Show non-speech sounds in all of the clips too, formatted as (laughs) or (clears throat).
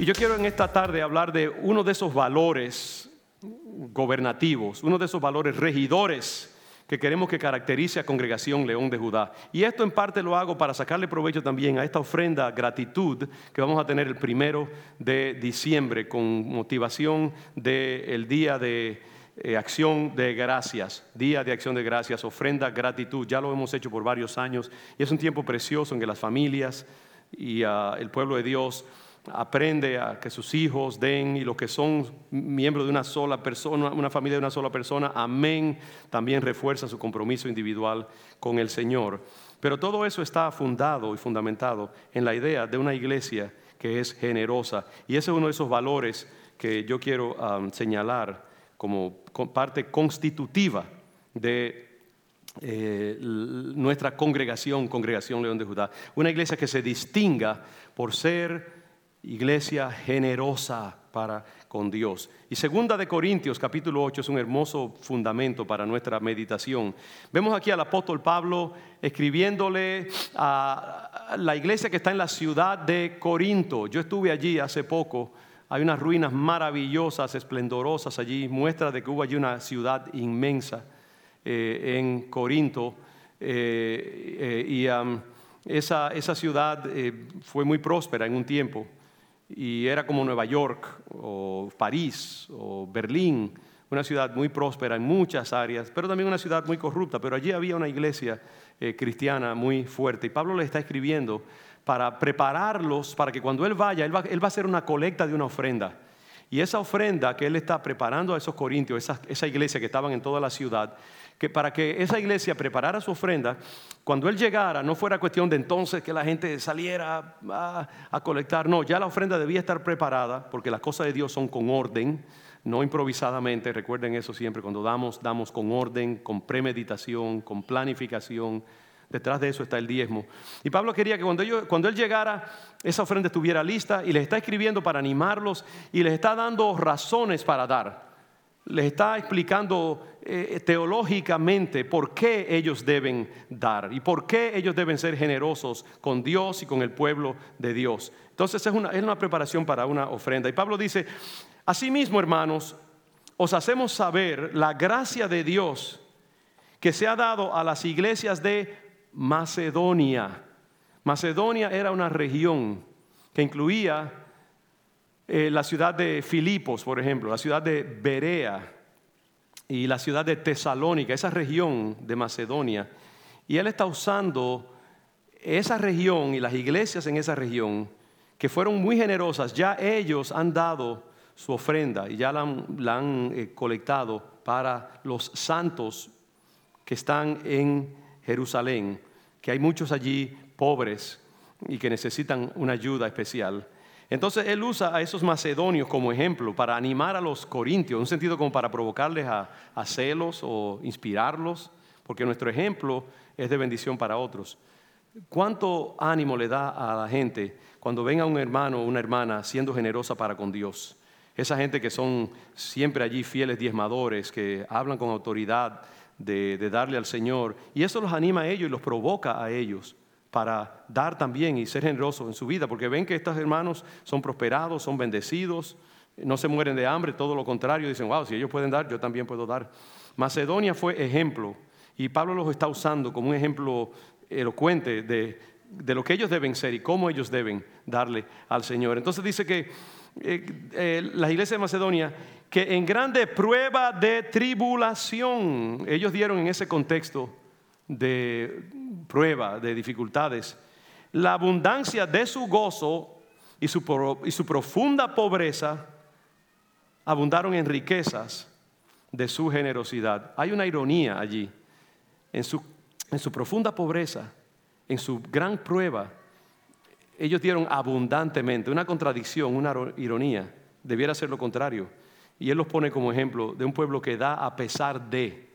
Y yo quiero en esta tarde hablar de uno de esos valores gobernativos, uno de esos valores regidores que queremos que caracterice a Congregación León de Judá. Y esto en parte lo hago para sacarle provecho también a esta ofrenda gratitud que vamos a tener el primero de diciembre con motivación del día de eh, acción de gracias, día de acción de gracias, ofrenda gratitud. Ya lo hemos hecho por varios años y es un tiempo precioso en que las familias y el pueblo de Dios aprende a que sus hijos den y los que son miembros de una sola persona, una familia de una sola persona, amén, también refuerza su compromiso individual con el Señor. Pero todo eso está fundado y fundamentado en la idea de una iglesia que es generosa. Y ese es uno de esos valores que yo quiero um, señalar como parte constitutiva de eh, nuestra congregación, Congregación León de Judá. Una iglesia que se distinga por ser iglesia generosa para con Dios. Y segunda de Corintios capítulo 8 es un hermoso fundamento para nuestra meditación. Vemos aquí al apóstol Pablo escribiéndole a la iglesia que está en la ciudad de Corinto. Yo estuve allí hace poco. Hay unas ruinas maravillosas, esplendorosas allí, muestra de que hubo allí una ciudad inmensa eh, en Corinto. Eh, eh, y esa, esa, ciudad fue muy próspera en un tiempo y era como Nueva York o París o Berlín, una ciudad muy próspera en muchas áreas, pero también una ciudad muy corrupta, pero allí había una iglesia eh, cristiana muy fuerte. Y Pablo le está escribiendo para prepararlos, para que cuando él vaya, él va, él va a hacer una colecta de una ofrenda. Y esa ofrenda que él está preparando a esos corintios, esa, esa iglesia que estaban en toda la ciudad, que para que esa iglesia preparara su ofrenda, cuando él llegara no fuera cuestión de entonces que la gente saliera a, colectar, no, ya la ofrenda debía estar preparada, porque las cosas de Dios son con orden, no improvisadamente, recuerden eso siempre, cuando damos, damos con orden, con premeditación, con planificación, detrás de eso está el diezmo. Y Pablo quería que cuando, cuando él llegara, esa ofrenda estuviera lista y les está escribiendo para animarlos y les está dando razones para dar les está explicando eh, teológicamente por qué ellos deben dar y por qué ellos deben ser generosos con Dios y con el pueblo de Dios. Entonces es una, es una preparación para una ofrenda. Y Pablo dice, asimismo hermanos, os hacemos saber la gracia de Dios que se ha dado a las iglesias de Macedonia. Macedonia era una región que incluía eh, la ciudad de Filipos, por ejemplo, la ciudad de Berea y la ciudad de Tesalónica, esa región de Macedonia. Y él está usando esa región y las iglesias en esa región, que fueron muy generosas, ya ellos han dado su ofrenda y ya la han, eh, colectado para los santos que están en Jerusalén, que hay muchos allí pobres y que necesitan una ayuda especial. Entonces él usa a esos macedonios como ejemplo para animar a los corintios, en un sentido como para provocarles a, celos o inspirarlos, porque nuestro ejemplo es de bendición para otros. ¿Cuánto ánimo le da a la gente cuando ven a un hermano o una hermana siendo generosa para con Dios? Esa gente que son siempre allí fieles diezmadores, que hablan con autoridad de, de darle al Señor, y eso los anima a ellos y los provoca a ellos para dar también y ser generosos en su vida, porque ven que estos hermanos son prosperados, son bendecidos, no se mueren de hambre, todo lo contrario, dicen, wow, si ellos pueden dar, yo también puedo dar. Macedonia fue ejemplo, y Pablo los está usando como un ejemplo elocuente de, lo que ellos deben ser y cómo ellos deben darle al Señor. Entonces dice que eh, eh, la iglesia de Macedonia, que en grande prueba de tribulación, ellos dieron en ese contexto de prueba, de dificultades, la abundancia de su gozo y su, y su profunda pobreza abundaron en riquezas de su generosidad. Hay una ironía allí. En su, en su profunda pobreza, en su gran prueba, ellos dieron abundantemente, una contradicción, una ironía. Debiera ser lo contrario. Y él los pone como ejemplo de un pueblo que da a pesar de.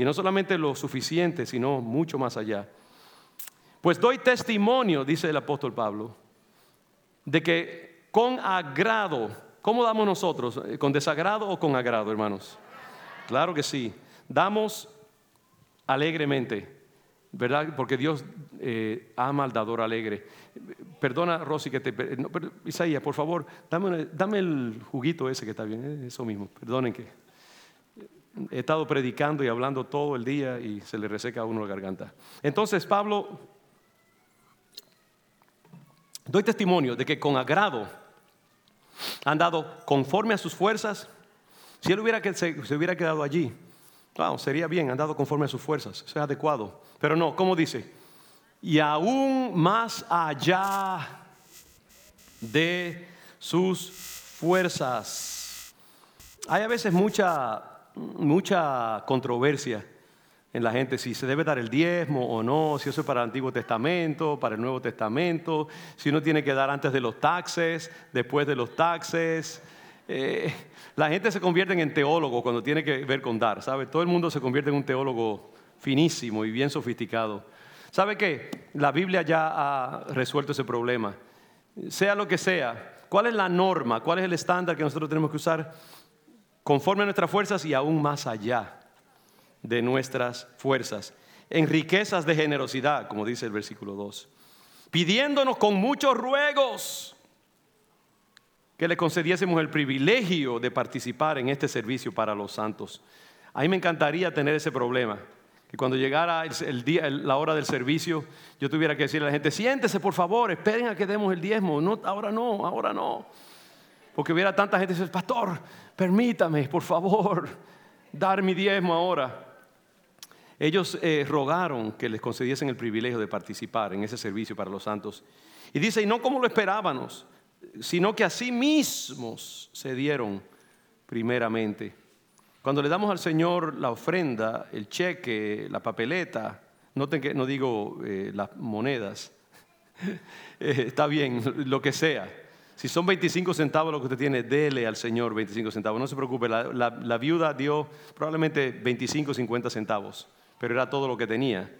Y no solamente lo suficiente, sino mucho más allá. Pues doy testimonio, dice el apóstol Pablo, de que con agrado, ¿cómo damos nosotros? ¿Con desagrado o con agrado, hermanos? Claro que sí. Damos alegremente, ¿verdad? Porque Dios eh, ama al dador alegre. perdona Rosy que te... No, Isaías, por favor, dame, dame el juguito ese que está bien, eh, eso mismo, perdonen que he estado predicando y hablando todo el día y se le reseca a uno la garganta. Entonces Pablo, doy testimonio de que con agrado han dado conforme a sus fuerzas. Si él hubiera, se, se hubiera quedado allí, sería bien, han dado conforme a sus fuerzas, eso es adecuado. Pero no, ¿cómo dice? Y aún más allá de sus fuerzas. Hay a veces mucha mucha controversia en la gente si se debe dar el diezmo o no, si eso es para el Antiguo Testamento, para el Nuevo Testamento, si uno tiene que dar antes de los taxes, después de los taxes. Eh, la gente se convierte en teólogo cuando tiene que ver con dar, ¿sabe? Todo el mundo se convierte en un teólogo finísimo y bien sofisticado. ¿Sabe qué? La Biblia ya ha resuelto ese problema. Sea lo que sea, ¿cuál es la norma? ¿Cuál es el estándar que nosotros tenemos que usar? Conforme a nuestras fuerzas y aún más allá de nuestras fuerzas, en riquezas de generosidad, como dice el versículo 2, pidiéndonos con muchos ruegos que le concediésemos el privilegio de participar en este servicio para los santos. A mí me encantaría tener ese problema, que cuando llegara el día, la hora del servicio, yo tuviera que decirle a la gente, siéntese por favor, esperen a que demos el diezmo, no, ahora no, ahora no. Porque hubiera tanta gente que dice, pastor, permítame, por favor, dar mi diezmo ahora. Ellos eh, rogaron que les concediesen el privilegio de participar en ese servicio para los santos. Y dice, y no como lo esperábamos, sino que a sí mismos se dieron primeramente. Cuando le damos al Señor la ofrenda, el cheque, la papeleta, noten que no digo eh, las monedas, (laughs) eh, está bien, lo que sea. Si son 25 centavos lo que usted tiene, dele al Señor 25 centavos. No se preocupe, la, viuda dio probablemente 25, 50 centavos, pero era todo lo que tenía.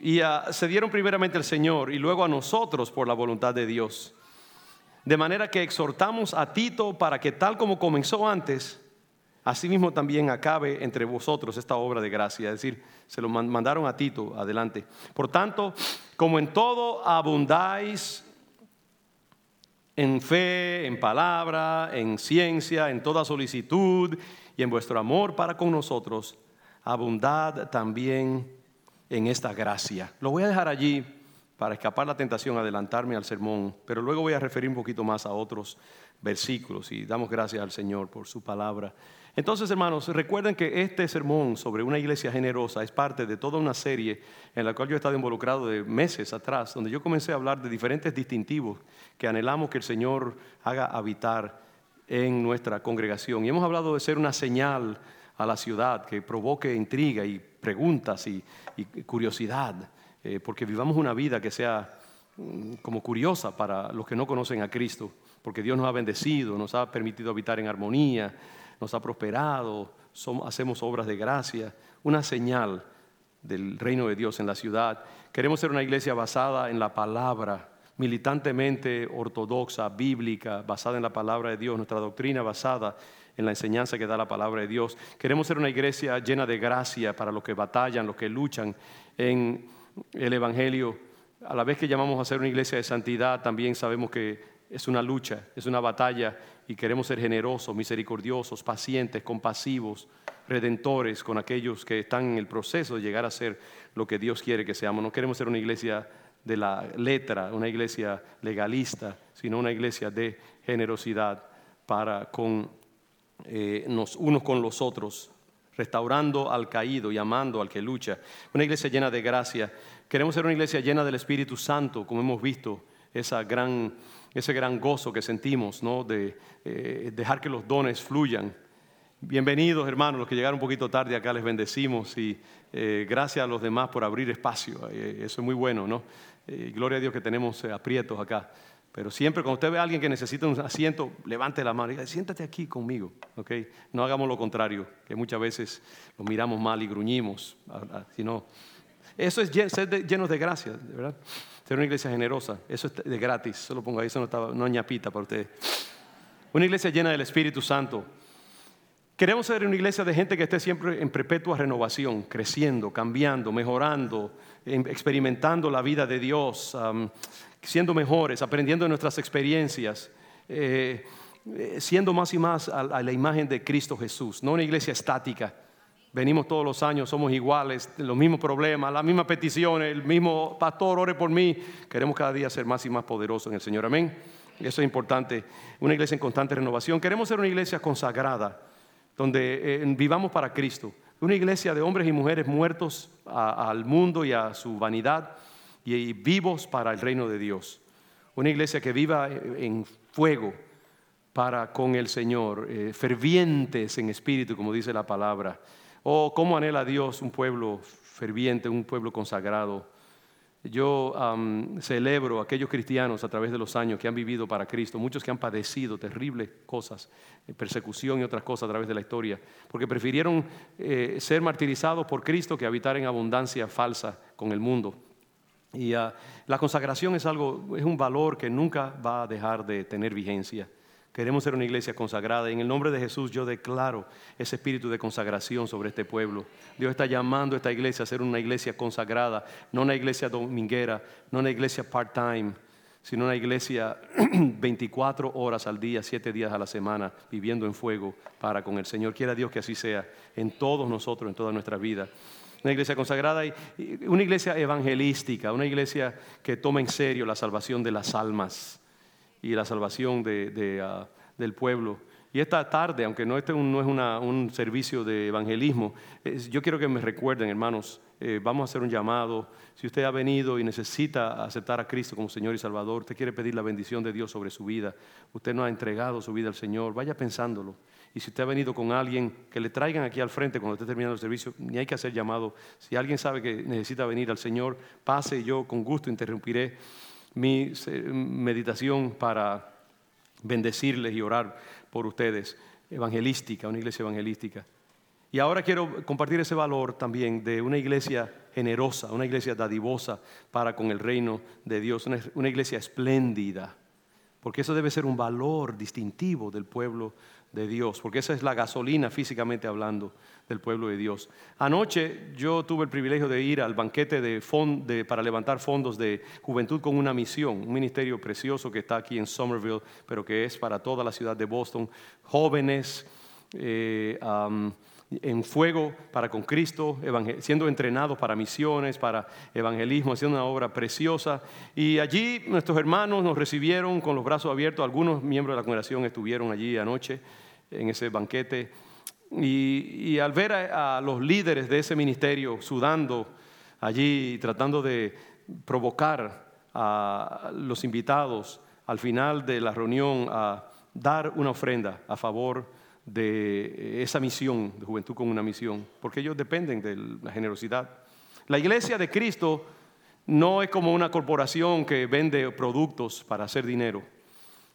Y ah, se dieron primeramente al Señor y luego a nosotros por la voluntad de Dios. De manera que exhortamos a Tito para que tal como comenzó antes, asimismo también acabe entre vosotros esta obra de gracia. Es decir, se lo mandaron a Tito adelante. Por tanto, como en todo abundáis en fe, en palabra, en ciencia, en toda solicitud y en vuestro amor para con nosotros, abundad también en esta gracia. Lo voy a dejar allí para escapar la tentación, adelantarme al sermón, pero luego voy a referir un poquito más a otros versículos y damos gracias al Señor por su palabra. Entonces, hermanos, recuerden que este sermón sobre una iglesia generosa es parte de toda una serie en la cual yo he estado involucrado de meses atrás, donde yo comencé a hablar de diferentes distintivos que anhelamos que el Señor haga habitar en nuestra congregación. Y hemos hablado de ser una señal a la ciudad que provoque intriga y preguntas y, curiosidad, eh, porque vivamos una vida que sea mm, como curiosa para los que no conocen a Cristo, porque Dios nos ha bendecido, nos ha permitido habitar en armonía nos ha prosperado, hacemos obras de gracia, una señal del reino de Dios en la ciudad. Queremos ser una iglesia basada en la palabra, militantemente ortodoxa, bíblica, basada en la palabra de Dios, nuestra doctrina basada en la enseñanza que da la palabra de Dios. Queremos ser una iglesia llena de gracia para los que batallan, los que luchan en el Evangelio. A la vez que llamamos a ser una iglesia de santidad, también sabemos que es una lucha, es una batalla y queremos ser generosos, misericordiosos, pacientes, compasivos, redentores con aquellos que están en el proceso de llegar a ser lo que Dios quiere que seamos. No queremos ser una iglesia de la letra, una iglesia legalista, sino una iglesia de generosidad para con eh, unos con los otros, restaurando al caído y amando al que lucha. Una iglesia llena de gracia. Queremos ser una iglesia llena del Espíritu Santo, como hemos visto, esa gran ese gran gozo que sentimos, ¿no? de eh, dejar que los dones fluyan. Bienvenidos hermanos, los que llegaron un poquito tarde acá les bendecimos y eh, gracias a los demás por abrir espacio, eh, eso es muy bueno, ¿no? gloria a Dios que tenemos aprietos acá. Pero siempre cuando usted ve a alguien que necesita un asiento, levante la mano y diga, siéntate aquí conmigo, ¿ok? No hagamos lo contrario, que muchas veces lo miramos mal y gruñimos, sino eso es ser lleno de gracia, ¿verdad? Ser una iglesia generosa, eso es de gratis, solo pongo ahí, eso no, estaba, no ñapita para ustedes. Una iglesia llena del Espíritu Santo. Queremos ser una iglesia de gente que esté siempre en perpetua renovación, creciendo, cambiando, mejorando, em, experimentando la vida de Dios. siendo mejores, aprendiendo de nuestras experiencias, eh, eh, siendo más y más a la imagen de Cristo Jesús, no una iglesia estática. Venimos todos los años, somos iguales, los mismos problemas, las mismas peticiones, el mismo pastor, ore por mí. Queremos cada día ser más y más poderosos en el Señor. Amén. Eso es importante. Una iglesia en constante renovación. Queremos ser una iglesia consagrada, donde eh, vivamos para Cristo. Una iglesia de hombres y mujeres muertos al mundo y a su vanidad y, vivos para el reino de Dios. Una iglesia que viva en fuego para con el Señor, eh, fervientes en espíritu, como dice la palabra. Oh, cómo anhela Dios un pueblo ferviente, un pueblo consagrado yo celebro a aquellos cristianos a través de los años que han vivido para Cristo, muchos que han padecido terribles cosas, eh, persecución y otras cosas a través de la historia, porque prefirieron eh, ser martirizados por Cristo que habitar en abundancia falsa con el mundo. Y ah, la consagración es algo, es un valor que nunca va a dejar de tener vigencia. Queremos ser una iglesia consagrada. Y en el nombre de Jesús yo declaro ese espíritu de consagración sobre este pueblo. Dios está llamando a esta iglesia a ser una iglesia consagrada, no una iglesia dominguera, no una iglesia part-time, sino una iglesia (clears throat) 24 horas al día, 7 días a la semana, viviendo en fuego para con el Señor. Quiera Dios que así sea en todos nosotros, en toda nuestra vida una iglesia consagrada y una iglesia evangelística, una iglesia que toma en serio la salvación de las almas y la salvación de, ah, del pueblo. Y esta tarde, aunque no este no es un servicio de evangelismo, yo quiero que me recuerden, hermanos, eh, vamos a hacer un llamado. Si usted ha venido y necesita aceptar a Cristo como Señor y Salvador, usted quiere pedir la bendición de Dios sobre su vida, usted no ha entregado su vida al Señor, vaya pensándolo. Y si usted ha venido con alguien, que le traigan aquí al frente cuando esté terminando el servicio, ni hay que hacer llamado. Si alguien sabe que necesita venir al Señor, pase yo con gusto interrumpiré mi meditación para bendecirles y orar por ustedes, evangelística, una iglesia evangelística. Y ahora quiero compartir ese valor también de una iglesia generosa, una iglesia dadivosa para con el reino de Dios, una, iglesia espléndida, porque eso debe ser un valor distintivo del pueblo de Dios, porque esa es la gasolina físicamente hablando del pueblo de Dios. Anoche yo tuve el privilegio de ir al banquete de, para levantar fondos de Juventud con una misión, un ministerio precioso que está aquí en Somerville, pero que es para toda la ciudad de Boston, jóvenes. Eh, en fuego para con Cristo, siendo entrenados para misiones, para evangelismo, haciendo una obra preciosa. Y allí nuestros hermanos nos recibieron con los brazos abiertos. Algunos miembros de la congregación estuvieron allí anoche en ese banquete. Y, al ver a, los líderes de ese ministerio sudando allí, tratando de provocar a los invitados al final de la reunión a dar una ofrenda a favor de esa misión, de juventud con una misión, porque ellos dependen de la generosidad. La iglesia de Cristo no es como una corporación que vende productos para hacer dinero.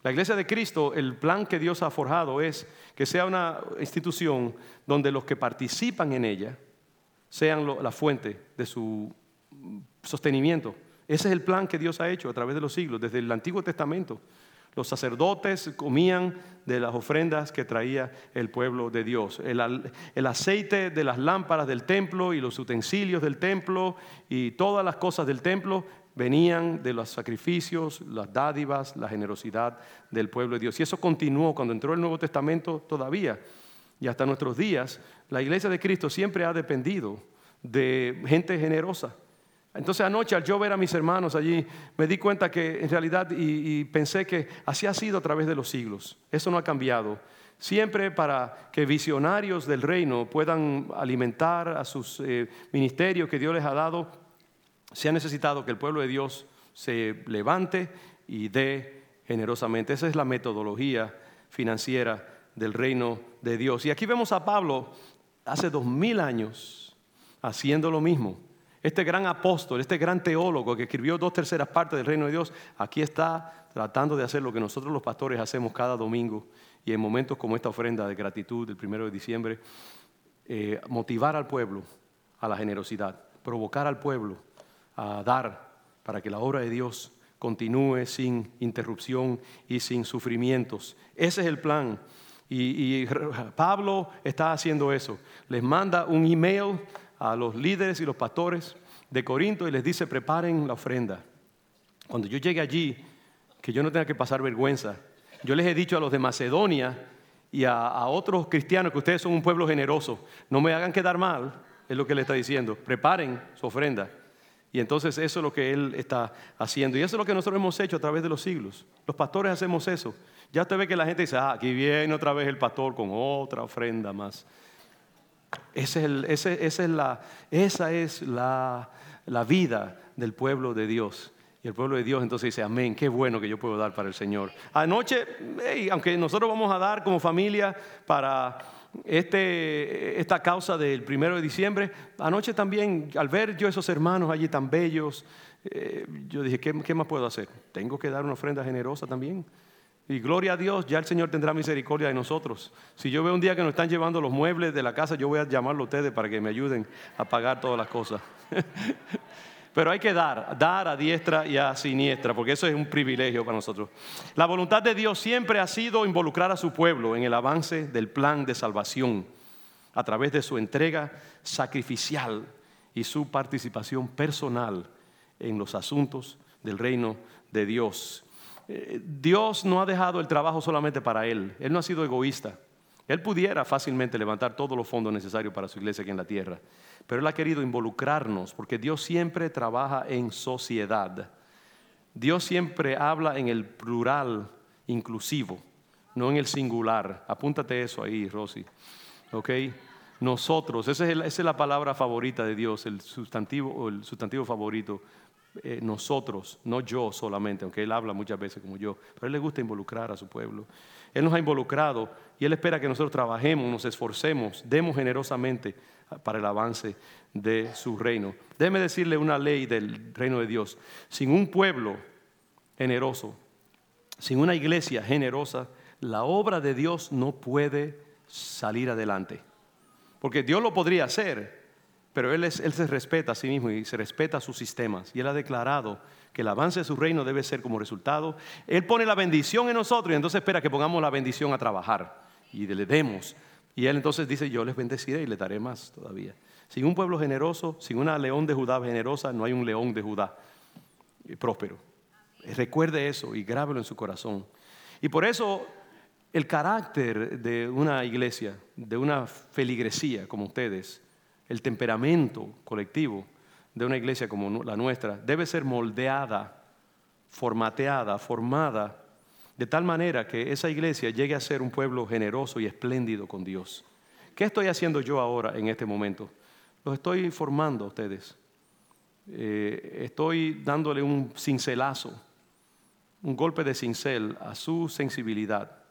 La iglesia de Cristo, el plan que Dios ha forjado es que sea una institución donde los que participan en ella sean la fuente de su sostenimiento. Ese es el plan que Dios ha hecho a través de los siglos, desde el Antiguo Testamento. Los sacerdotes comían de las ofrendas que traía el pueblo de Dios. El, aceite de las lámparas del templo y los utensilios del templo y todas las cosas del templo venían de los sacrificios, las dádivas, la generosidad del pueblo de Dios. Y eso continuó cuando entró el Nuevo Testamento todavía. Y hasta nuestros días, la iglesia de Cristo siempre ha dependido de gente generosa. Entonces anoche al ver a mis hermanos allí, me di cuenta que en realidad y, pensé que así ha sido a través de los siglos. Eso no ha cambiado. Siempre para que visionarios del reino puedan alimentar a sus eh, ministerios que Dios les ha dado, se ha necesitado que el pueblo de Dios se levante y dé generosamente. Esa es la metodología financiera del reino de Dios. Y aquí vemos a Pablo hace dos mil años haciendo lo mismo. Este gran apóstol, este gran teólogo que escribió dos terceras partes del reino de Dios, aquí está tratando de hacer lo que nosotros los pastores hacemos cada domingo y en momentos como esta ofrenda de gratitud del primero de diciembre, eh, motivar al pueblo a la generosidad, provocar al pueblo a dar para que la obra de Dios continúe sin interrupción y sin sufrimientos. Ese es el plan. Y, y, Pablo está haciendo eso. Les manda un email a los líderes y los pastores de Corinto y les dice, preparen la ofrenda. cuando yo llegue allí, que yo no tenga que pasar vergüenza. Yo les he dicho a los de Macedonia y a, otros cristianos que ustedes son un pueblo generoso, no me hagan quedar mal, es lo que le está diciendo, preparen su ofrenda. Y entonces eso es lo que él está haciendo. Y eso es lo que nosotros hemos hecho a través de los siglos. Los pastores hacemos eso. Ya usted ve que la gente dice, ah, aquí viene otra vez el pastor con otra ofrenda más. Es, esa es, la, esa es la, la vida del pueblo de Dios. Y el pueblo de Dios entonces dice, amén, qué bueno que yo puedo dar para el Señor. Anoche, aunque nosotros vamos a dar como familia para este, esta causa del primero de diciembre, anoche también, al ver yo esos hermanos allí tan bellos, eh, yo dije, ¿qué, ¿qué más puedo hacer? Tengo que dar una ofrenda generosa también. Y gloria a Dios, ya el Señor tendrá misericordia de nosotros. Si yo veo un día que nos están llevando los muebles de la casa, yo voy a llamarlo a ustedes para que me ayuden a pagar todas las cosas. (laughs) Pero hay que dar, dar a diestra y a siniestra, porque eso es un privilegio para nosotros. La voluntad de Dios siempre ha sido involucrar a su pueblo en el avance del plan de salvación a través de su entrega sacrificial y su participación personal en los asuntos del reino de Dios. Eh, Dios no ha dejado el trabajo solamente para Él, Él no ha sido egoísta. Él pudiera fácilmente levantar todos los fondos necesarios para su iglesia aquí en la tierra pero Él ha querido involucrarnos porque Dios siempre trabaja en sociedad. Dios siempre habla en el plural inclusivo, no en el singular. Apúntate eso ahí, Rosy. ¿Ok? Nosotros, esa es, la palabra favorita de Dios, el sustantivo, el sustantivo favorito. Eh, nosotros, no yo solamente, aunque Él habla muchas veces como yo, pero Él le gusta involucrar a su pueblo. Él nos ha involucrado y Él espera que nosotros trabajemos, nos esforcemos, demos generosamente para el avance de su reino. Déjeme decirle una ley del reino de Dios. Sin un pueblo generoso, sin una iglesia generosa, la obra de Dios no puede salir adelante. Porque Dios lo podría hacer, pero él, él, se respeta a sí mismo y se respeta a sus sistemas. Y Él ha declarado que el avance de su reino debe ser como resultado. Él pone la bendición en nosotros y entonces espera que pongamos la bendición a trabajar y le demos y él entonces dice, yo les bendeciré y les daré más todavía. Sin un pueblo generoso, sin una león de Judá generosa, no hay un león de Judá próspero. Recuerde eso y grábelo en su corazón. Y por eso el carácter de una iglesia, de una feligresía como ustedes, el temperamento colectivo de una iglesia como la nuestra, debe ser moldeada, formateada, formada de tal manera que esa iglesia llegue a ser un pueblo generoso y espléndido con Dios. ¿Qué estoy haciendo yo ahora en este momento? Los estoy formando a ustedes. Eh, estoy dándole un cincelazo, un golpe de cincel a su sensibilidad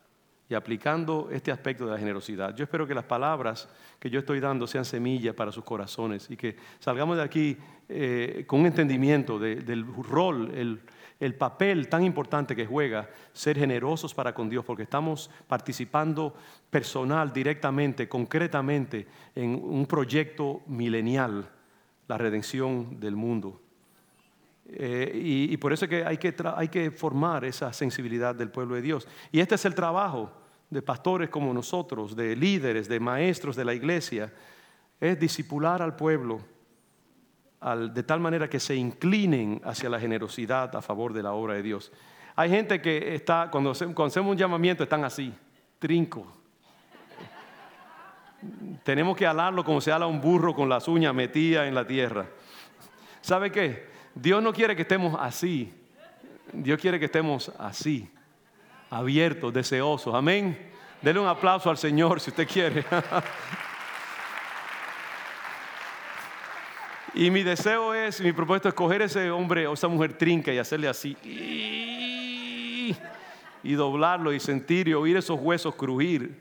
y aplicando este aspecto de la generosidad. Yo espero que las palabras que yo estoy dando sean semillas para sus corazones y que salgamos de aquí eh, con un entendimiento del rol, el, el papel tan importante que juega ser generosos para con Dios, porque estamos participando personal, directamente, concretamente, en un proyecto milenial, la redención del mundo. Eh, y, por eso es que hay, que hay que formar esa sensibilidad del pueblo de Dios. Y este es el trabajo de pastores como nosotros, de líderes, de maestros de la iglesia, es disipular al pueblo de tal manera que se inclinen hacia la generosidad a favor de la obra de Dios. Hay gente que está, cuando, hacemos un llamamiento, están así, trinco. Tenemos que alarlo como se ala un burro con las uñas metidas en la tierra. ¿Sabe qué? Dios no quiere que estemos así. Dios quiere que estemos así, abiertos, deseosos. Amén. Dele un aplauso al Señor si usted quiere. Y mi deseo es, mi propósito es coger ese hombre o esa mujer trinca y hacerle así. Y doblarlo y sentir y oír esos huesos crujir.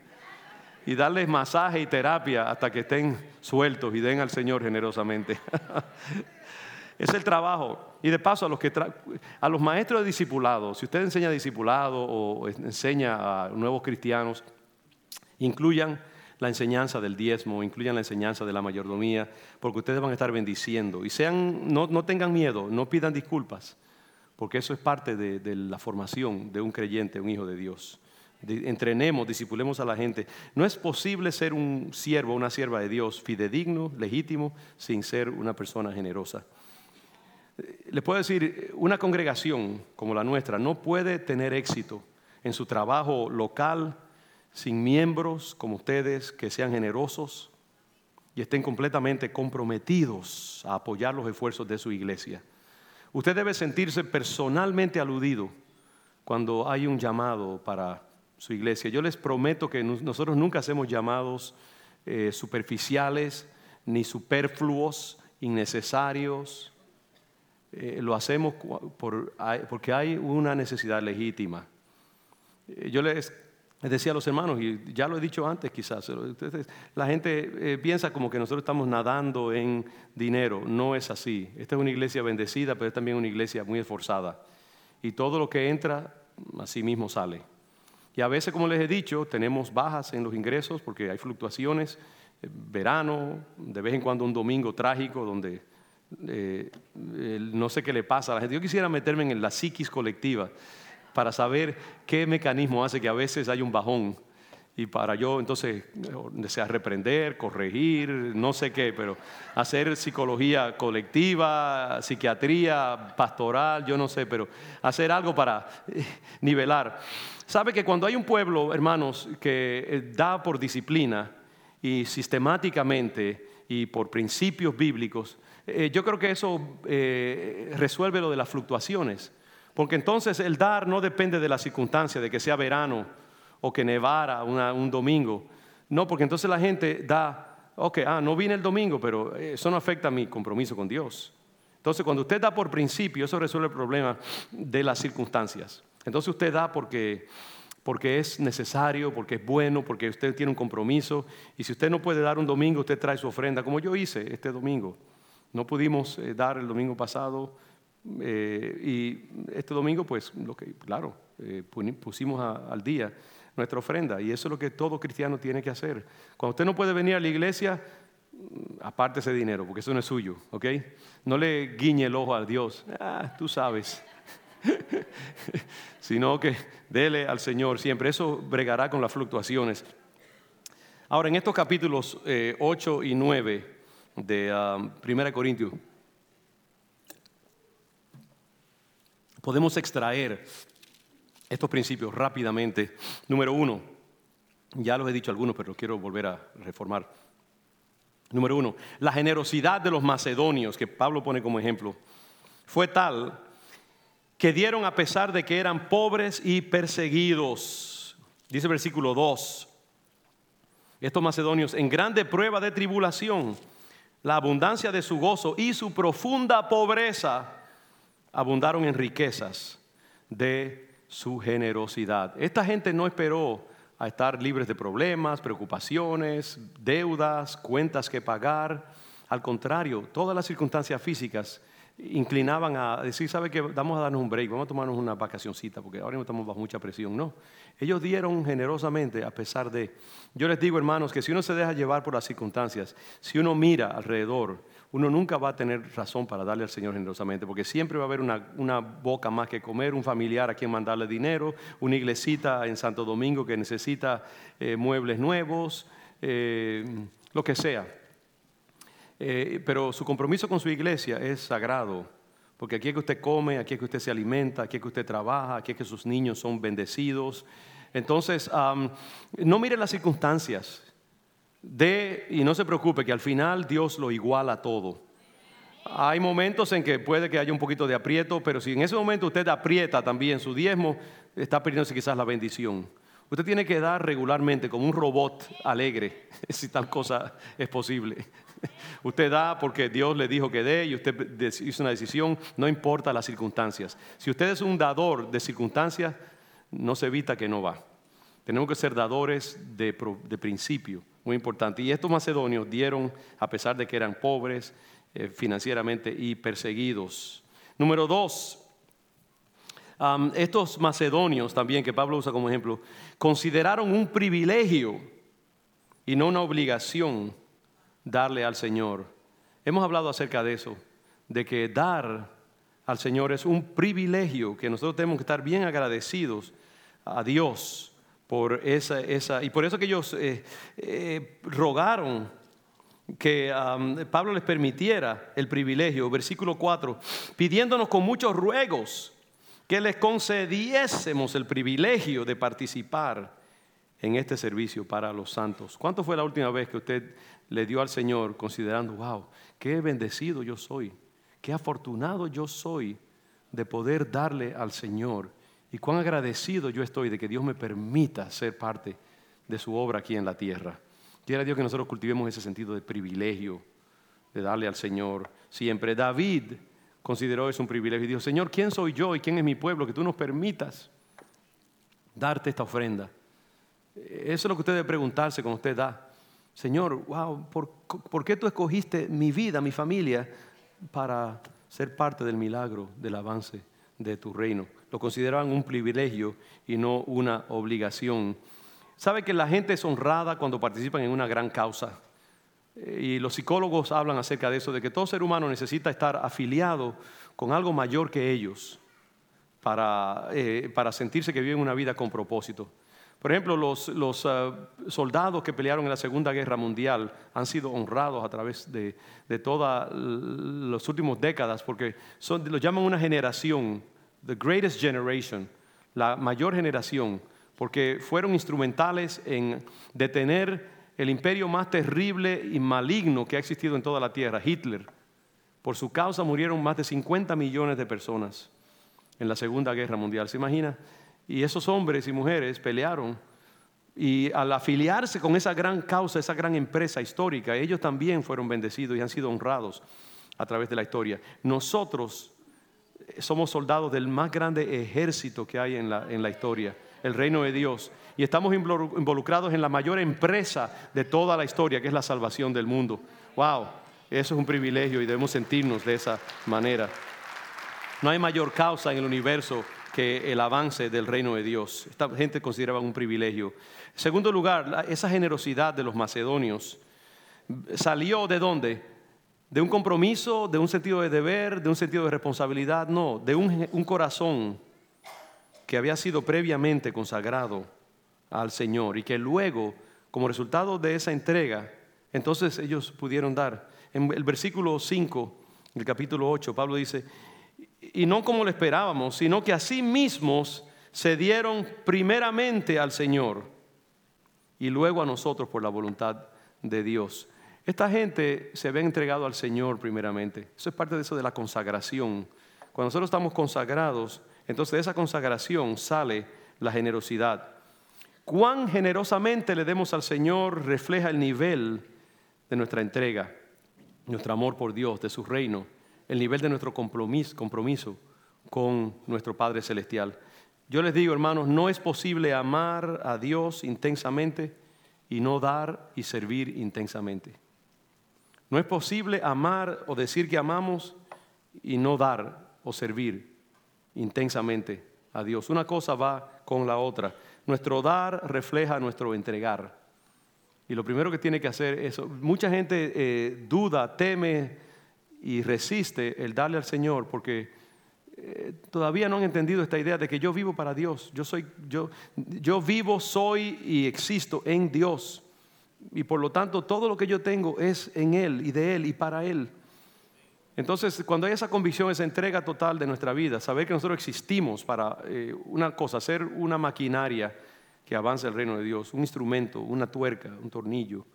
Y darles masaje y terapia hasta que estén sueltos y den al Señor generosamente. (laughs) es el trabajo. Y de paso a los, que a los maestros de discipulado, si usted enseña discipulado o enseña a nuevos cristianos, incluyan la enseñanza del diezmo, incluyan la enseñanza de la mayordomía, porque ustedes van a estar bendiciendo. Y sean, no tengan miedo, no pidan disculpas, porque eso es parte de, la formación de un creyente, un hijo de Dios. entrenemos, disipulemos a la gente. No es posible ser un siervo, una sierva de Dios fidedigno, legítimo, sin ser una persona generosa. Les puedo decir, una congregación como la nuestra no puede tener éxito en su trabajo local sin miembros como ustedes que sean generosos y estén completamente comprometidos a apoyar los esfuerzos de su iglesia. Usted debe sentirse personalmente aludido cuando hay un llamado para su iglesia. Yo les prometo que nosotros nunca hacemos llamados eh, superficiales ni superfluos, innecesarios. Eh, lo hacemos porque hay una necesidad legítima. Eh, yo les decía a los hermanos, y ya lo he dicho antes quizás, la gente piensa como que nosotros estamos nadando en dinero. No es así. Esta es una iglesia bendecida, pero es también una iglesia muy esforzada. Y todo lo que entra, así mismo sale. Y a veces, como les he dicho, tenemos bajas en los ingresos porque hay fluctuaciones. Eh, verano, de vez en cuando un domingo trágico donde eh, no sé qué le pasa a la gente. Yo quisiera meterme en la psiquis colectiva para saber qué mecanismo hace que a veces hay un bajón y para yo entonces desea reprender, corregir, no sé qué, pero hacer psicología colectiva, psiquiatría pastoral, yo no sé, pero hacer algo para eh, nivelar. Sabe que cuando hay un pueblo, hermanos, que eh, da por disciplina y sistemáticamente y por principios bíblicos, eh, yo creo que eso resuelve lo de las fluctuaciones, porque entonces el dar no depende de la circunstancia, de que sea verano o que nevara un domingo. No, porque entonces la gente da, ok, ah, no vine el domingo, pero eso no afecta mi compromiso con Dios. Entonces, cuando usted da por principio, eso resuelve el problema de las circunstancias. Entonces usted da porque, porque es necesario, porque es bueno, porque usted tiene un compromiso. Y si usted no puede dar un domingo, usted trae su ofrenda, como yo hice este domingo. No pudimos eh, dar el domingo pasado. Eh, y este domingo, pues, lo que, claro, eh, pusimos al día nuestra ofrenda. Y eso es lo que todo cristiano tiene que hacer. Cuando usted no puede venir a la iglesia, mm, aparte ese dinero, porque eso no es suyo, ¿ok? No le guiñe el ojo a Dios, ah, tú sabes. (laughs) Sino que dele al Señor siempre. Eso bregará con las fluctuaciones. Ahora, en estos capítulos 8 eh, y 9 de 1 um, Corintios, podemos extraer estos principios rápidamente. Número uno, ya los he dicho algunos, pero quiero volver a reformar. Número uno, la generosidad de los macedonios, que Pablo pone como ejemplo, fue tal que dieron a pesar de que eran pobres y perseguidos. Dice versículo 2, estos macedonios en grande prueba de tribulación, la abundancia de su gozo y su profunda pobreza abundaron en riquezas de su generosidad. Esta gente no esperó a estar libres de problemas, preocupaciones, deudas, cuentas que pagar. Al contrario, todas las circunstancias físicas inclinaban a decir, ¿sabe qué? Vamos a darnos un break, vamos a tomarnos una vacacioncita, porque ahora no estamos bajo mucha presión. No, ellos dieron generosamente a pesar de... Yo les digo, hermanos, que si uno se deja llevar por las circunstancias, si uno mira alrededor, uno nunca va a tener razón para darle al Señor generosamente, porque siempre va a haber una, boca más que comer, un familiar a quien mandarle dinero, una iglesita en Santo Domingo que necesita eh, muebles nuevos, eh, lo que sea. Eh, pero su compromiso con su iglesia es sagrado, porque aquí es que usted come, aquí es que usted se alimenta, aquí es que usted trabaja, aquí es que sus niños son bendecidos. Entonces, no mire las circunstancias, de, y no se preocupe, que al final Dios lo iguala todo. Hay momentos en que puede que haya un poquito de aprieto, pero si en ese momento usted aprieta también su diezmo, está perdiéndose quizás la bendición. Usted tiene que dar regularmente como un robot alegre, (laughs) si tal cosa es posible. (laughs) Usted da porque Dios le dijo que dé y usted hizo una decisión, no importa las circunstancias. Si usted es un dador de circunstancias, no se evita que no va. Tenemos que ser dadores de, principio muy importante. Y estos macedonios dieron, a pesar de que eran pobres eh, financieramente y perseguidos. Número dos, estos macedonios también, que Pablo usa como ejemplo, consideraron un privilegio y no una obligación darle al Señor. Hemos hablado acerca de eso, de que dar al Señor es un privilegio, que nosotros tenemos que estar bien agradecidos a Dios por esa, esa, y por eso que ellos eh, eh, rogaron que Pablo les permitiera el privilegio, versículo 4, pidiéndonos con muchos ruegos que les concediésemos el privilegio de participar en este servicio para los santos. ¿Cuánto fue la última vez que usted le dio al Señor considerando, wow, qué bendecido yo soy, qué afortunado yo soy de poder darle al Señor y cuán agradecido yo estoy de que Dios me permita ser parte de su obra aquí en la tierra? Quiera Dios que nosotros cultivemos ese sentido de privilegio, de darle al Señor siempre. David consideró eso un privilegio y dijo, Señor, ¿quién soy yo y quién es mi pueblo que tú nos permitas darte esta ofrenda? Eso es lo que usted debe preguntarse cuando usted da. Señor, wow, ¿por, qué tú escogiste mi vida, mi familia, para ser parte del milagro, del avance de tu reino? Lo consideraban un privilegio y no una obligación. Sabe que la gente es honrada cuando participan en una gran causa. Eh, y los psicólogos hablan acerca de eso, de que todo ser humano necesita estar afiliado con algo mayor que ellos para, eh, para sentirse que viven una vida con propósito. Por ejemplo, los, los ah, soldados que pelearon en la Segunda Guerra Mundial han sido honrados a través de, de todas las últimas décadas, porque son, lo llaman una generación, the greatest generation, la mayor generación porque fueron instrumentales en detener el imperio más terrible y maligno que ha existido en toda la tierra, Hitler. Por su causa murieron más de 50 millones de personas en la Segunda Guerra Mundial. ¿Se imagina? Y esos hombres y mujeres pelearon y al afiliarse con esa gran causa, esa gran empresa histórica, ellos también fueron bendecidos y han sido honrados a través de la historia. Nosotros somos soldados del más grande ejército que hay en la, en la historia el reino de Dios. Y estamos involucrados en la mayor empresa de toda la historia, que es la salvación del mundo. ¡Wow! Eso es un privilegio y debemos sentirnos de esa manera. No hay mayor causa en el universo que el avance del reino de Dios. Esta gente consideraba un privilegio. Segundo lugar, esa generosidad de los macedonios salió de dónde? De un compromiso, de un sentido de deber, de un sentido de responsabilidad, no, de un, un corazón que había sido previamente consagrado al Señor y que luego, como resultado de esa entrega, entonces ellos pudieron dar. En el versículo 5 del capítulo 8, Pablo dice, y no como lo esperábamos, sino que así mismos se dieron primeramente al Señor y luego a nosotros por la voluntad de Dios. Esta gente se había entregado al Señor primeramente. Eso es parte de eso de la consagración. Cuando nosotros estamos consagrados, entonces de esa consagración sale la generosidad. Cuán generosamente le demos al Señor refleja el nivel de nuestra entrega, nuestro amor por Dios, de su reino, el nivel de nuestro compromiso, con nuestro Padre Celestial. Yo les digo, hermanos, no es posible amar a Dios intensamente y no dar y servir intensamente. No es posible amar o decir que amamos y no dar o servir intensamente a Dios. Una cosa va con la otra. Nuestro dar refleja nuestro entregar. Y lo primero que tiene que hacer es, mucha gente eh, duda, teme y resiste el darle al Señor porque eh, todavía no han entendido esta idea de que yo vivo para Dios. Yo soy, yo, yo vivo, soy y existo en Dios. Y por lo tanto todo lo que yo tengo es en Él y de Él y para Él. Entonces, cuando hay esa convicción, esa entrega total de nuestra vida, saber que nosotros existimos para eh, una cosa, ser una maquinaria que avance el reino de Dios, un instrumento, una tuerca, un tornillo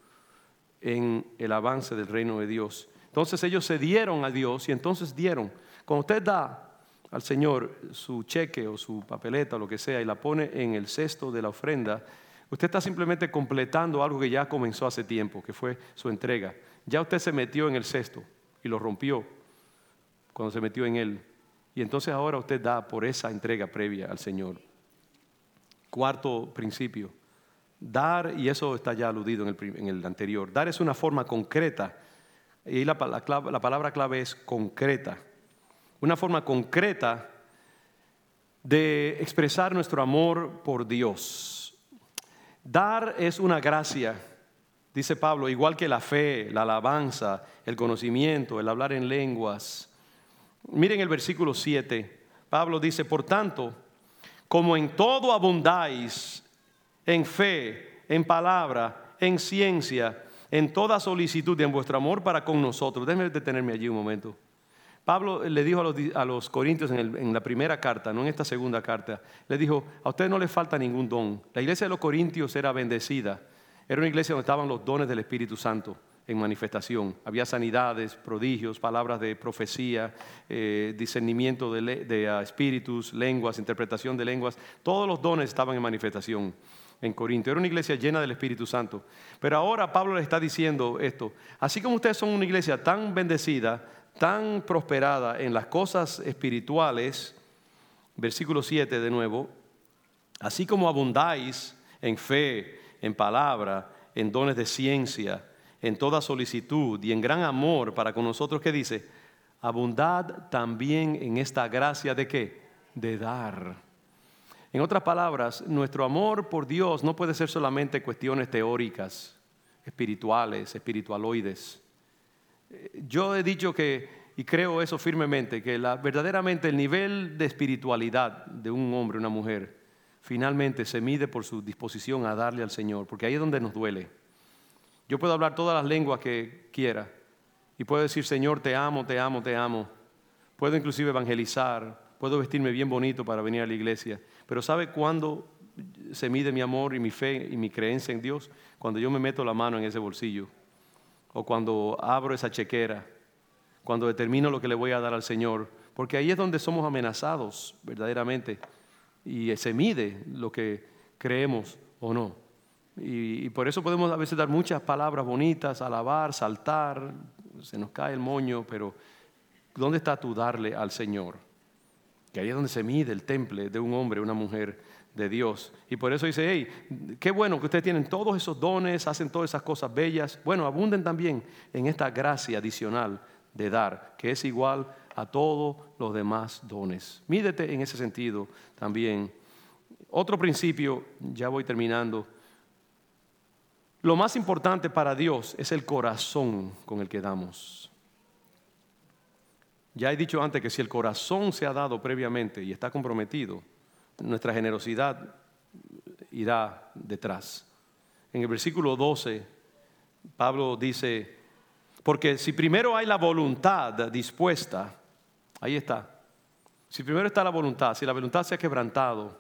en el avance del reino de Dios. Entonces ellos se dieron a Dios y entonces dieron. Cuando usted da al Señor su cheque o su papeleta o lo que sea y la pone en el cesto de la ofrenda, usted está simplemente completando algo que ya comenzó hace tiempo, que fue su entrega. Ya usted se metió en el cesto y lo rompió cuando se metió en él. Y entonces ahora usted da por esa entrega previa al Señor. Cuarto principio, dar, y eso está ya aludido en el, anterior, dar es una forma concreta, y la, la palabra clave es concreta, una forma concreta de expresar nuestro amor por Dios. Dar es una gracia dice Pablo, igual que la fe, la alabanza, el conocimiento, el hablar en lenguas. Miren el versículo 7. Pablo dice, por tanto, como en todo abundáis, en fe, en palabra, en ciencia en toda solicitud y en vuestro amor para con nosotros. Déjenme detenerme allí un momento. Pablo le dijo a los, corintios en, en, la primera carta, no en esta segunda carta, le dijo, a ustedes no les falta ningún don. La iglesia de los corintios era bendecida. Era una iglesia donde estaban los dones del Espíritu Santo en manifestación. Había sanidades, prodigios, palabras de profecía, eh, discernimiento de, ah, espíritus, lenguas, interpretación de lenguas. Todos los dones estaban en manifestación en Corinto. Era una iglesia llena del Espíritu Santo. Pero ahora Pablo le está diciendo esto. Así como ustedes son una iglesia tan bendecida, tan prosperada en las cosas espirituales, versículo 7 de nuevo, así como abundáis en fe, en palabra, en dones de ciencia, en toda solicitud y en gran amor para con nosotros, que dice, abundad también en esta gracia de qué? De dar. En otras palabras, nuestro amor por Dios no puede ser solamente cuestiones teóricas, espirituales, espiritualoides. Yo he dicho que, y creo eso firmemente, que la, verdaderamente el nivel de espiritualidad de un hombre, una mujer, finalmente se mide por su disposición a darle al Señor, porque ahí es donde nos duele. Yo puedo hablar todas las lenguas que quiera y puedo decir, Señor, te amo, te amo, te amo. Puedo inclusive evangelizar, puedo vestirme bien bonito para venir a la iglesia. Pero ¿sabe cuándo se mide mi amor y mi fe y mi creencia en Dios? Cuando yo me meto la mano en ese bolsillo o cuando abro esa chequera, cuando determino lo que le voy a dar al Señor. Porque ahí es donde somos amenazados verdaderamente y se mide lo que creemos o no. Y, por eso podemos a veces dar muchas palabras bonitas, alabar, saltar, se nos cae el moño, pero ¿dónde está tu darle al Señor? Que ahí es donde se mide el temple de un hombre, una mujer de Dios. Y por eso dice, hey, qué bueno que ustedes tienen todos esos dones, hacen todas esas cosas bellas. Bueno, abunden también en esta gracia adicional de dar, que es igual a todos los demás dones. Mídete en ese sentido también. Otro principio, ya voy terminando lo más importante para Dios es el corazón con el que damos. Ya he dicho antes que si el corazón se ha dado previamente y está comprometido, nuestra generosidad irá detrás. En el versículo 12, Pablo dice, porque si primero hay la voluntad dispuesta, ahí está. Si primero está la voluntad, si la voluntad se ha quebrantado,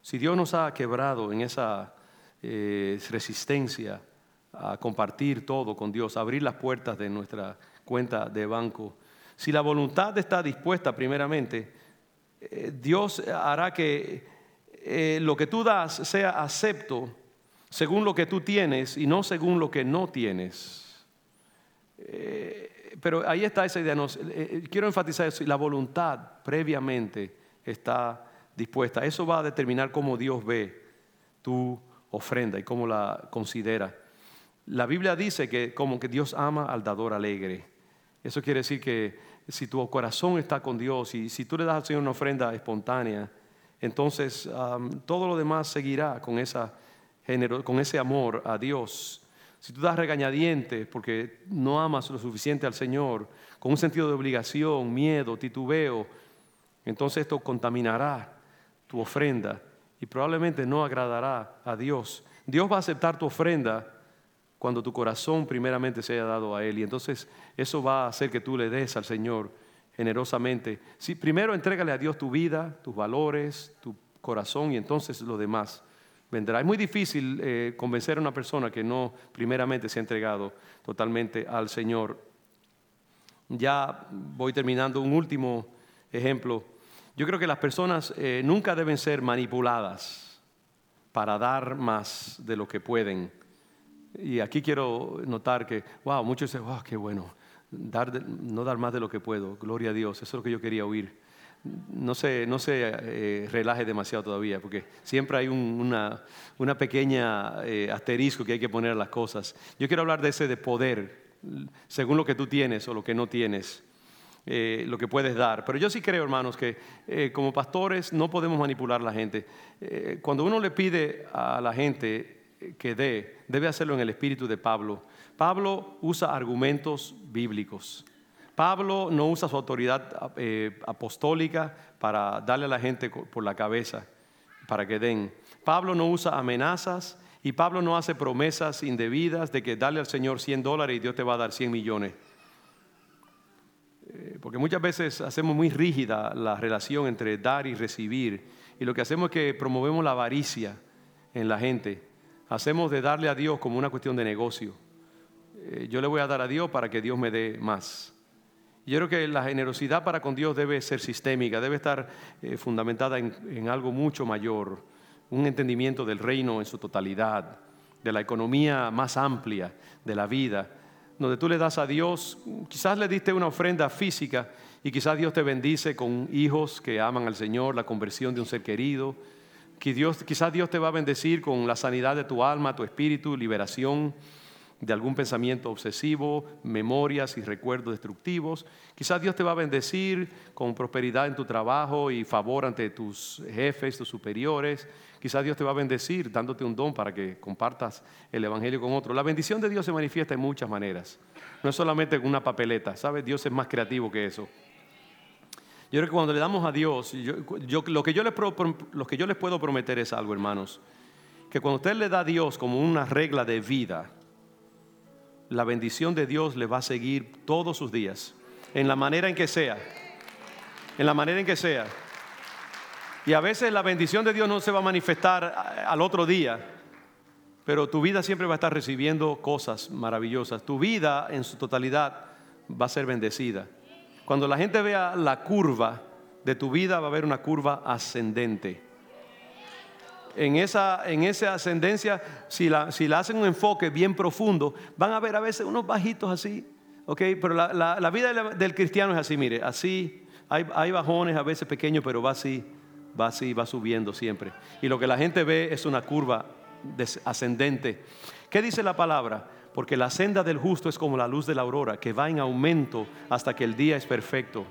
si Dios nos ha quebrado en esa eh, resistencia a compartir todo con Dios, abrir las puertas de nuestra cuenta de banco. Si la voluntad está dispuesta primeramente, eh, Dios hará que eh, lo que tú das sea acepto según lo que tú tienes y no según lo que no tienes. pero ahí está esa idea. quiero enfatizar eso. La voluntad previamente está dispuesta. Eso va a determinar cómo Dios ve tu ofrenda y cómo la considera. La Biblia dice que como que Dios ama al dador alegre. Eso quiere decir que si tu corazón está con Dios y si tú le das al Señor una ofrenda espontánea, entonces todo lo demás seguirá con, esa, con ese amor a Dios. Si tú das regañadientes porque no amas lo suficiente al Señor, con un sentido de obligación, miedo, titubeo, entonces esto contaminará tu ofrenda y probablemente no agradará a Dios. Dios va a aceptar tu ofrenda cuando tu corazón primeramente se haya dado a Él. Y entonces eso va a hacer que tú le des al Señor generosamente. Si, primero entrégale a Dios tu vida, tus valores, tu corazón y entonces lo demás vendrá. Es muy difícil eh, convencer a una persona que no primeramente se ha entregado totalmente al Señor. Ya voy terminando un último ejemplo yo creo que las personas eh, nunca deben ser manipuladas para dar más de lo que pueden. Y aquí quiero notar que, wow, muchos dicen, wow, qué bueno, dar no dar más de lo que puedo, gloria a Dios, eso es lo que yo quería oír. No se, no se eh, relaje demasiado todavía, porque siempre hay una, una, pequeña eh, asterisco que hay que poner a las cosas. Yo quiero hablar de ese de poder, según lo que tú tienes o lo que no tienes. Eh, lo que puedes dar. Pero yo sí creo, hermanos, que como pastores no podemos manipular a la gente. Cuando uno le pide a la gente que dé, debe hacerlo en el espíritu de Pablo. Pablo usa argumentos bíblicos. Pablo no usa su autoridad apostólica para darle a la gente por la cabeza, para que den. Pablo no usa amenazas Y Pablo no hace promesas indebidas de que dale al Señor 100 dólares y Dios te va a dar 100 millones. Eh, porque muchas veces hacemos muy rígida la relación entre dar y recibir. Y lo que hacemos es que promovemos la avaricia en la gente. Hacemos de darle a Dios como una cuestión de negocio. Eh, yo le voy a dar a Dios para que Dios me dé más. Yo creo que la generosidad para con Dios debe ser sistémica, debe estar eh, fundamentada en, algo mucho mayor, un entendimiento del reino en su totalidad, de la economía más amplia de la vida, donde tú le das a Dios, quizás le diste una ofrenda física y quizás Dios te bendice con hijos que aman al Señor, la conversión de un ser querido, quizás Dios te va a bendecir con la sanidad de tu alma, tu espíritu, liberación de algún pensamiento obsesivo, memorias y recuerdos destructivos. Quizás Dios te va a bendecir con prosperidad en tu trabajo y favor ante tus jefes, tus superiores. Quizás Dios te va a bendecir dándote un don para que compartas el Evangelio con otros. La bendición de Dios se manifiesta en muchas maneras. No es solamente con una papeleta, ¿sabes? Dios es más creativo que eso. Yo creo que cuando le damos a Dios, lo, que yo les, lo que yo les puedo prometer es algo, hermanos, que cuando usted le da a Dios como una regla de vida, la bendición de Dios le va a seguir todos sus días, en la manera en que sea, en la manera en que sea. Y a veces la bendición de Dios no se va a manifestar al otro día, pero tu vida siempre va a estar recibiendo cosas maravillosas. Tu vida en su totalidad va a ser bendecida. Cuando la gente vea la curva de tu vida, va a haber una curva ascendente en esa, en esa ascendencia, si la, si la hacen un enfoque bien profundo, van a ver a veces unos bajitos así, ¿ok? Pero la, vida del cristiano es así, mire, así, hay, hay bajones a veces pequeños, pero va así, va así, va subiendo siempre. Y lo que la gente ve es una curva ascendente. ¿Qué dice la palabra? Porque la senda del justo es como la luz de la aurora, que va en aumento hasta que el día es perfecto.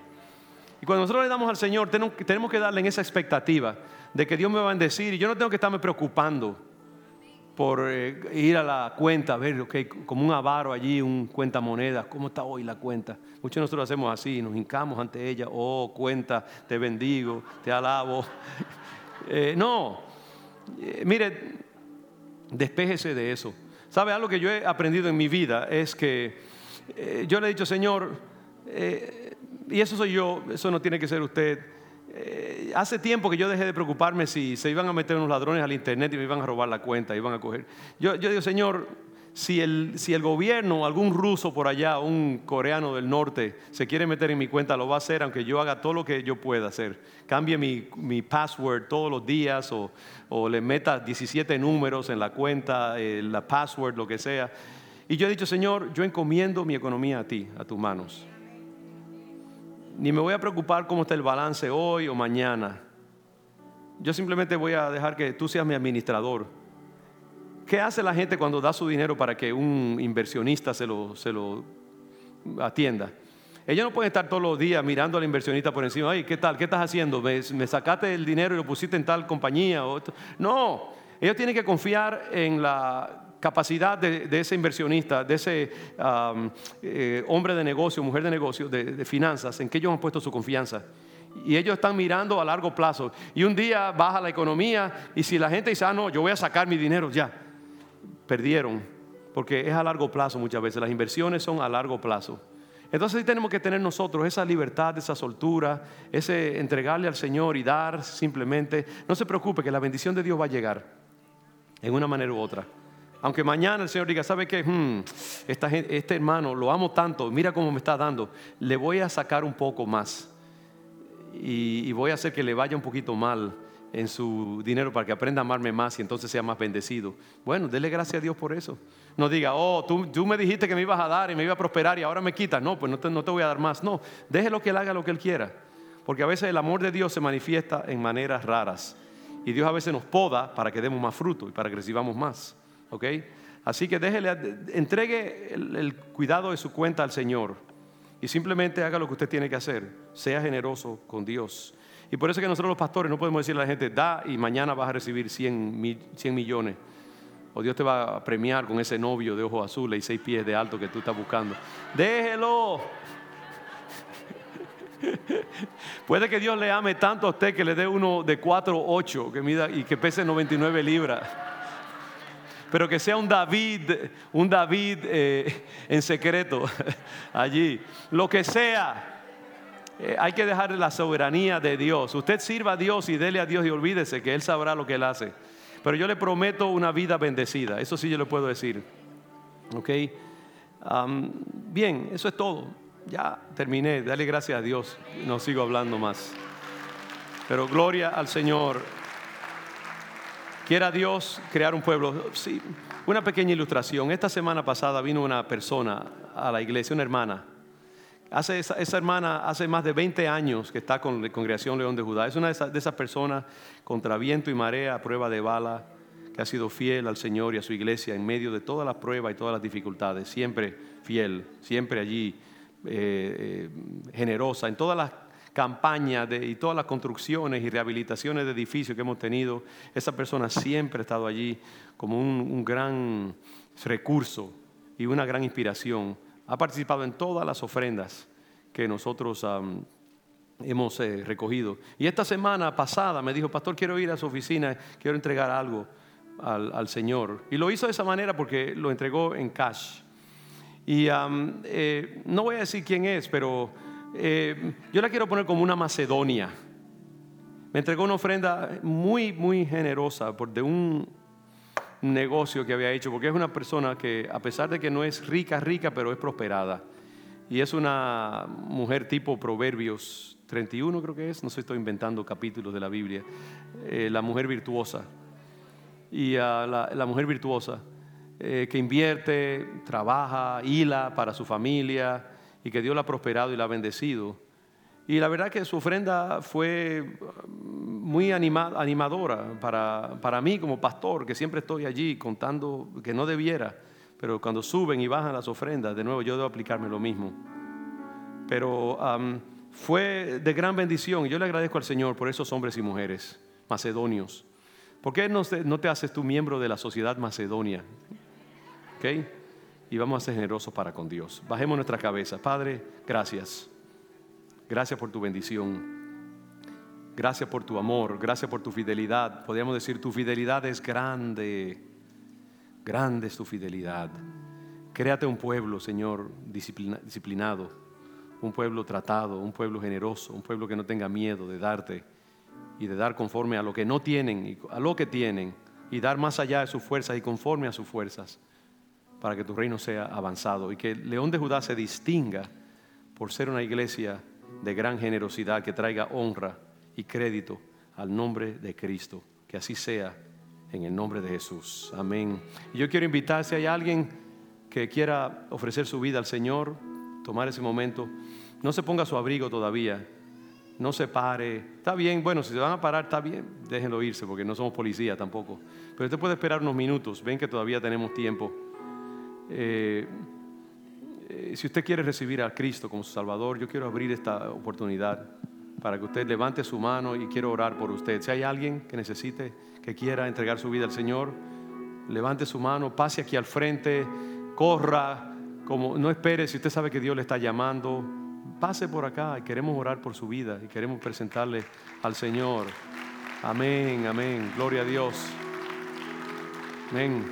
Y cuando nosotros le damos al Señor, tenemos que darle en esa expectativa de que Dios me va a bendecir y yo no tengo que estarme preocupando por eh, ir a la cuenta, a ver, okay, como un avaro allí, un cuenta monedas, ¿cómo está hoy la cuenta? Muchos de nosotros hacemos así, nos hincamos ante ella, oh cuenta, te bendigo, te alabo. (laughs) Eh, no, eh, mire, despéjese de eso. ¿Sabe algo que yo he aprendido en mi vida? Es que yo le he dicho, Señor, y eso soy yo, eso no tiene que ser usted. Eh, hace tiempo que yo dejé de preocuparme si se iban a meter unos ladrones al internet y me iban a robar la cuenta, iban a coger. Yo, yo digo, Señor, si el, si el gobierno, algún ruso por allá, un coreano del norte, se quiere meter en mi cuenta, lo va a hacer, aunque yo haga todo lo que yo pueda hacer. Cambie mi, mi password todos los días o, o, le meta 17 números en la cuenta, eh, la password, lo que sea. Y yo he dicho, Señor, yo encomiendo mi economía a ti, a tus manos ni me voy a preocupar cómo está el balance hoy o mañana. Yo simplemente voy a dejar que tú seas mi administrador. ¿Qué hace la gente cuando da su dinero para que un inversionista se lo, atienda? Ellos no pueden estar todos los días mirando al inversionista por encima. Ay, ¿qué tal? ¿Qué estás haciendo? ¿Me, sacaste el dinero y lo pusiste en tal compañía? No, ellos tienen que confiar en la capacidad de, ese inversionista, de ese eh, hombre de negocio, mujer de negocio, de, finanzas, en que ellos han puesto su confianza. Y ellos están mirando a largo plazo. Y un día baja la economía y si la gente dice, ah, no, yo voy a sacar mi dinero, ya, perdieron. Porque es a largo plazo muchas veces, las inversiones son a largo plazo. Entonces tenemos que tener nosotros esa libertad, esa soltura, ese entregarle al Señor y dar simplemente. No se preocupe que la bendición de Dios va a llegar en una manera u otra. Aunque mañana el Señor diga, ¿sabe qué? Hmm, este hermano lo amo tanto, mira cómo me está dando, le voy a sacar un poco más. Y, voy a hacer que le vaya un poquito mal en su dinero para que aprenda a amarme más y entonces sea más bendecido. Bueno, dele gracias a Dios por eso. No diga, oh, tú, me dijiste que me ibas a dar y me iba a prosperar y ahora me quitas. No, pues no te, no te voy a dar más. No, déjelo que él haga lo que él quiera. Porque a veces el amor de Dios se manifiesta en maneras raras. Y Dios a veces nos poda para que demos más fruto y para que recibamos más. ¿ok? Así que déjele, entregue el, cuidado de su cuenta al Señor y simplemente haga lo que usted tiene que hacer. Sea generoso con Dios. Y por eso que nosotros los pastores no podemos decirle a la gente, da y mañana vas a recibir 100, 100 millones. O Dios te va a premiar con ese novio de ojos azules y seis pies de alto que tú estás buscando. Déjelo. (laughs) Puede que Dios le ame tanto a usted que le dé uno de 4 8 que mida y que pese 99 libras. pero que sea un David, un David eh, en secreto (laughs) allí. Lo que sea. Eh, hay que dejar la soberanía de Dios. Usted sirva a Dios y dele a Dios y olvídese que Él sabrá lo que Él hace. Pero yo le prometo una vida bendecida. Eso sí yo le puedo decir. ¿Ok? bien, eso es todo. Ya terminé. Dale gracias a Dios. No sigo hablando más. Pero gloria al Señor. Quiera Dios crear un pueblo. Sí, una pequeña ilustración. Esta semana pasada vino una persona a la iglesia, una hermana. Hace esa, hermana hace más de 20 años que está con la Congregación León de Judá. Es una de esas, de esas personas contra viento y marea, a prueba de bala, que ha sido fiel al Señor y a su iglesia en medio de todas las pruebas y todas las dificultades. Siempre fiel, siempre allí eh, eh, generosa en todas las campañas y todas las construcciones y rehabilitaciones de edificios que hemos tenido, esa persona siempre ha estado allí como un, gran recurso y una gran inspiración. Ha participado en todas las ofrendas que nosotros hemos eh, recogido. Y esta semana pasada me dijo, pastor, quiero ir a su oficina, quiero entregar algo al, Señor. Y lo hizo de esa manera porque lo entregó en cash. Y eh, no voy a decir quién es, pero eh, yo la quiero poner como una Macedonia. Me entregó una ofrenda muy, muy generosa por de un negocio que había hecho, porque es una persona que, a pesar de que no es rica, rica, pero es prosperada. Y es una mujer tipo Proverbios 31, creo que es, no sé, estoy inventando capítulos de la Biblia. Eh, la mujer virtuosa. Y la, la, mujer virtuosa, eh, que invierte, trabaja, hila para su familia y que Dios la ha prosperado y la ha bendecido. Y la verdad que su ofrenda fue muy animadora para, para mí como pastor, que siempre estoy allí contando que no debiera, pero cuando suben y bajan las ofrendas, de nuevo yo debo aplicarme lo mismo. Pero fue de gran bendición y yo le agradezco al Señor por esos hombres y mujeres macedonios. ¿Por qué no te, no te haces tú miembro de la sociedad macedonia? ¿Okay? y vamos a ser generosos para con Dios. Bajemos nuestra cabeza. Padre, gracias. Gracias por tu bendición. Gracias por tu amor. Gracias por tu fidelidad. Podríamos decir, tu fidelidad es grande. Grande es tu fidelidad. Créate un pueblo, Señor, disciplinado. Un pueblo tratado, un pueblo generoso, un pueblo que no tenga miedo de darte y de dar conforme a lo que no tienen y a lo que tienen y dar más allá de sus fuerzas y conforme a sus fuerzas para que tu reino sea avanzado y que León de Judá se distinga por ser una iglesia de gran generosidad que traiga honra y crédito al nombre de Cristo. Que así sea en el nombre de Jesús. Amén. Y yo quiero invitar, si hay alguien que quiera ofrecer su vida al Señor, tomar ese momento, no se ponga su abrigo todavía, no se pare. Está bien, bueno, si se van a parar, está bien, déjenlo irse porque no somos policía tampoco. Pero usted puede esperar unos minutos, ven que todavía tenemos tiempo. Eh, eh, si usted quiere recibir a Cristo como su Salvador, yo quiero abrir esta oportunidad para que usted levante su mano y quiero orar por usted. Si hay alguien que necesite, que quiera entregar su vida al Señor, levante su mano, pase aquí al frente, corra, como no espere si usted sabe que Dios le está llamando, pase por acá y queremos orar por su vida y queremos presentarle al Señor. Amén, amén, gloria a Dios. Amén.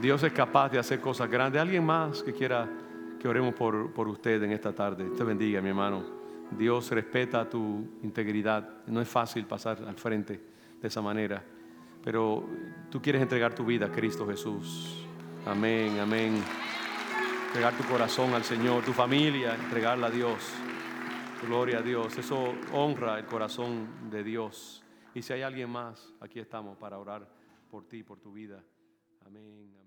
Dios es capaz de hacer cosas grandes. ¿Alguien más que quiera que oremos por, por usted en esta tarde? Te bendiga, mi hermano. Dios respeta tu integridad. No es fácil pasar al frente de esa manera. Pero tú quieres entregar tu vida a Cristo Jesús. Amén, amén. Entregar tu corazón al Señor, tu familia, entregarla a Dios. Gloria a Dios. Eso honra el corazón de Dios. Y si hay alguien más, aquí estamos para orar por ti, por tu vida. Amén.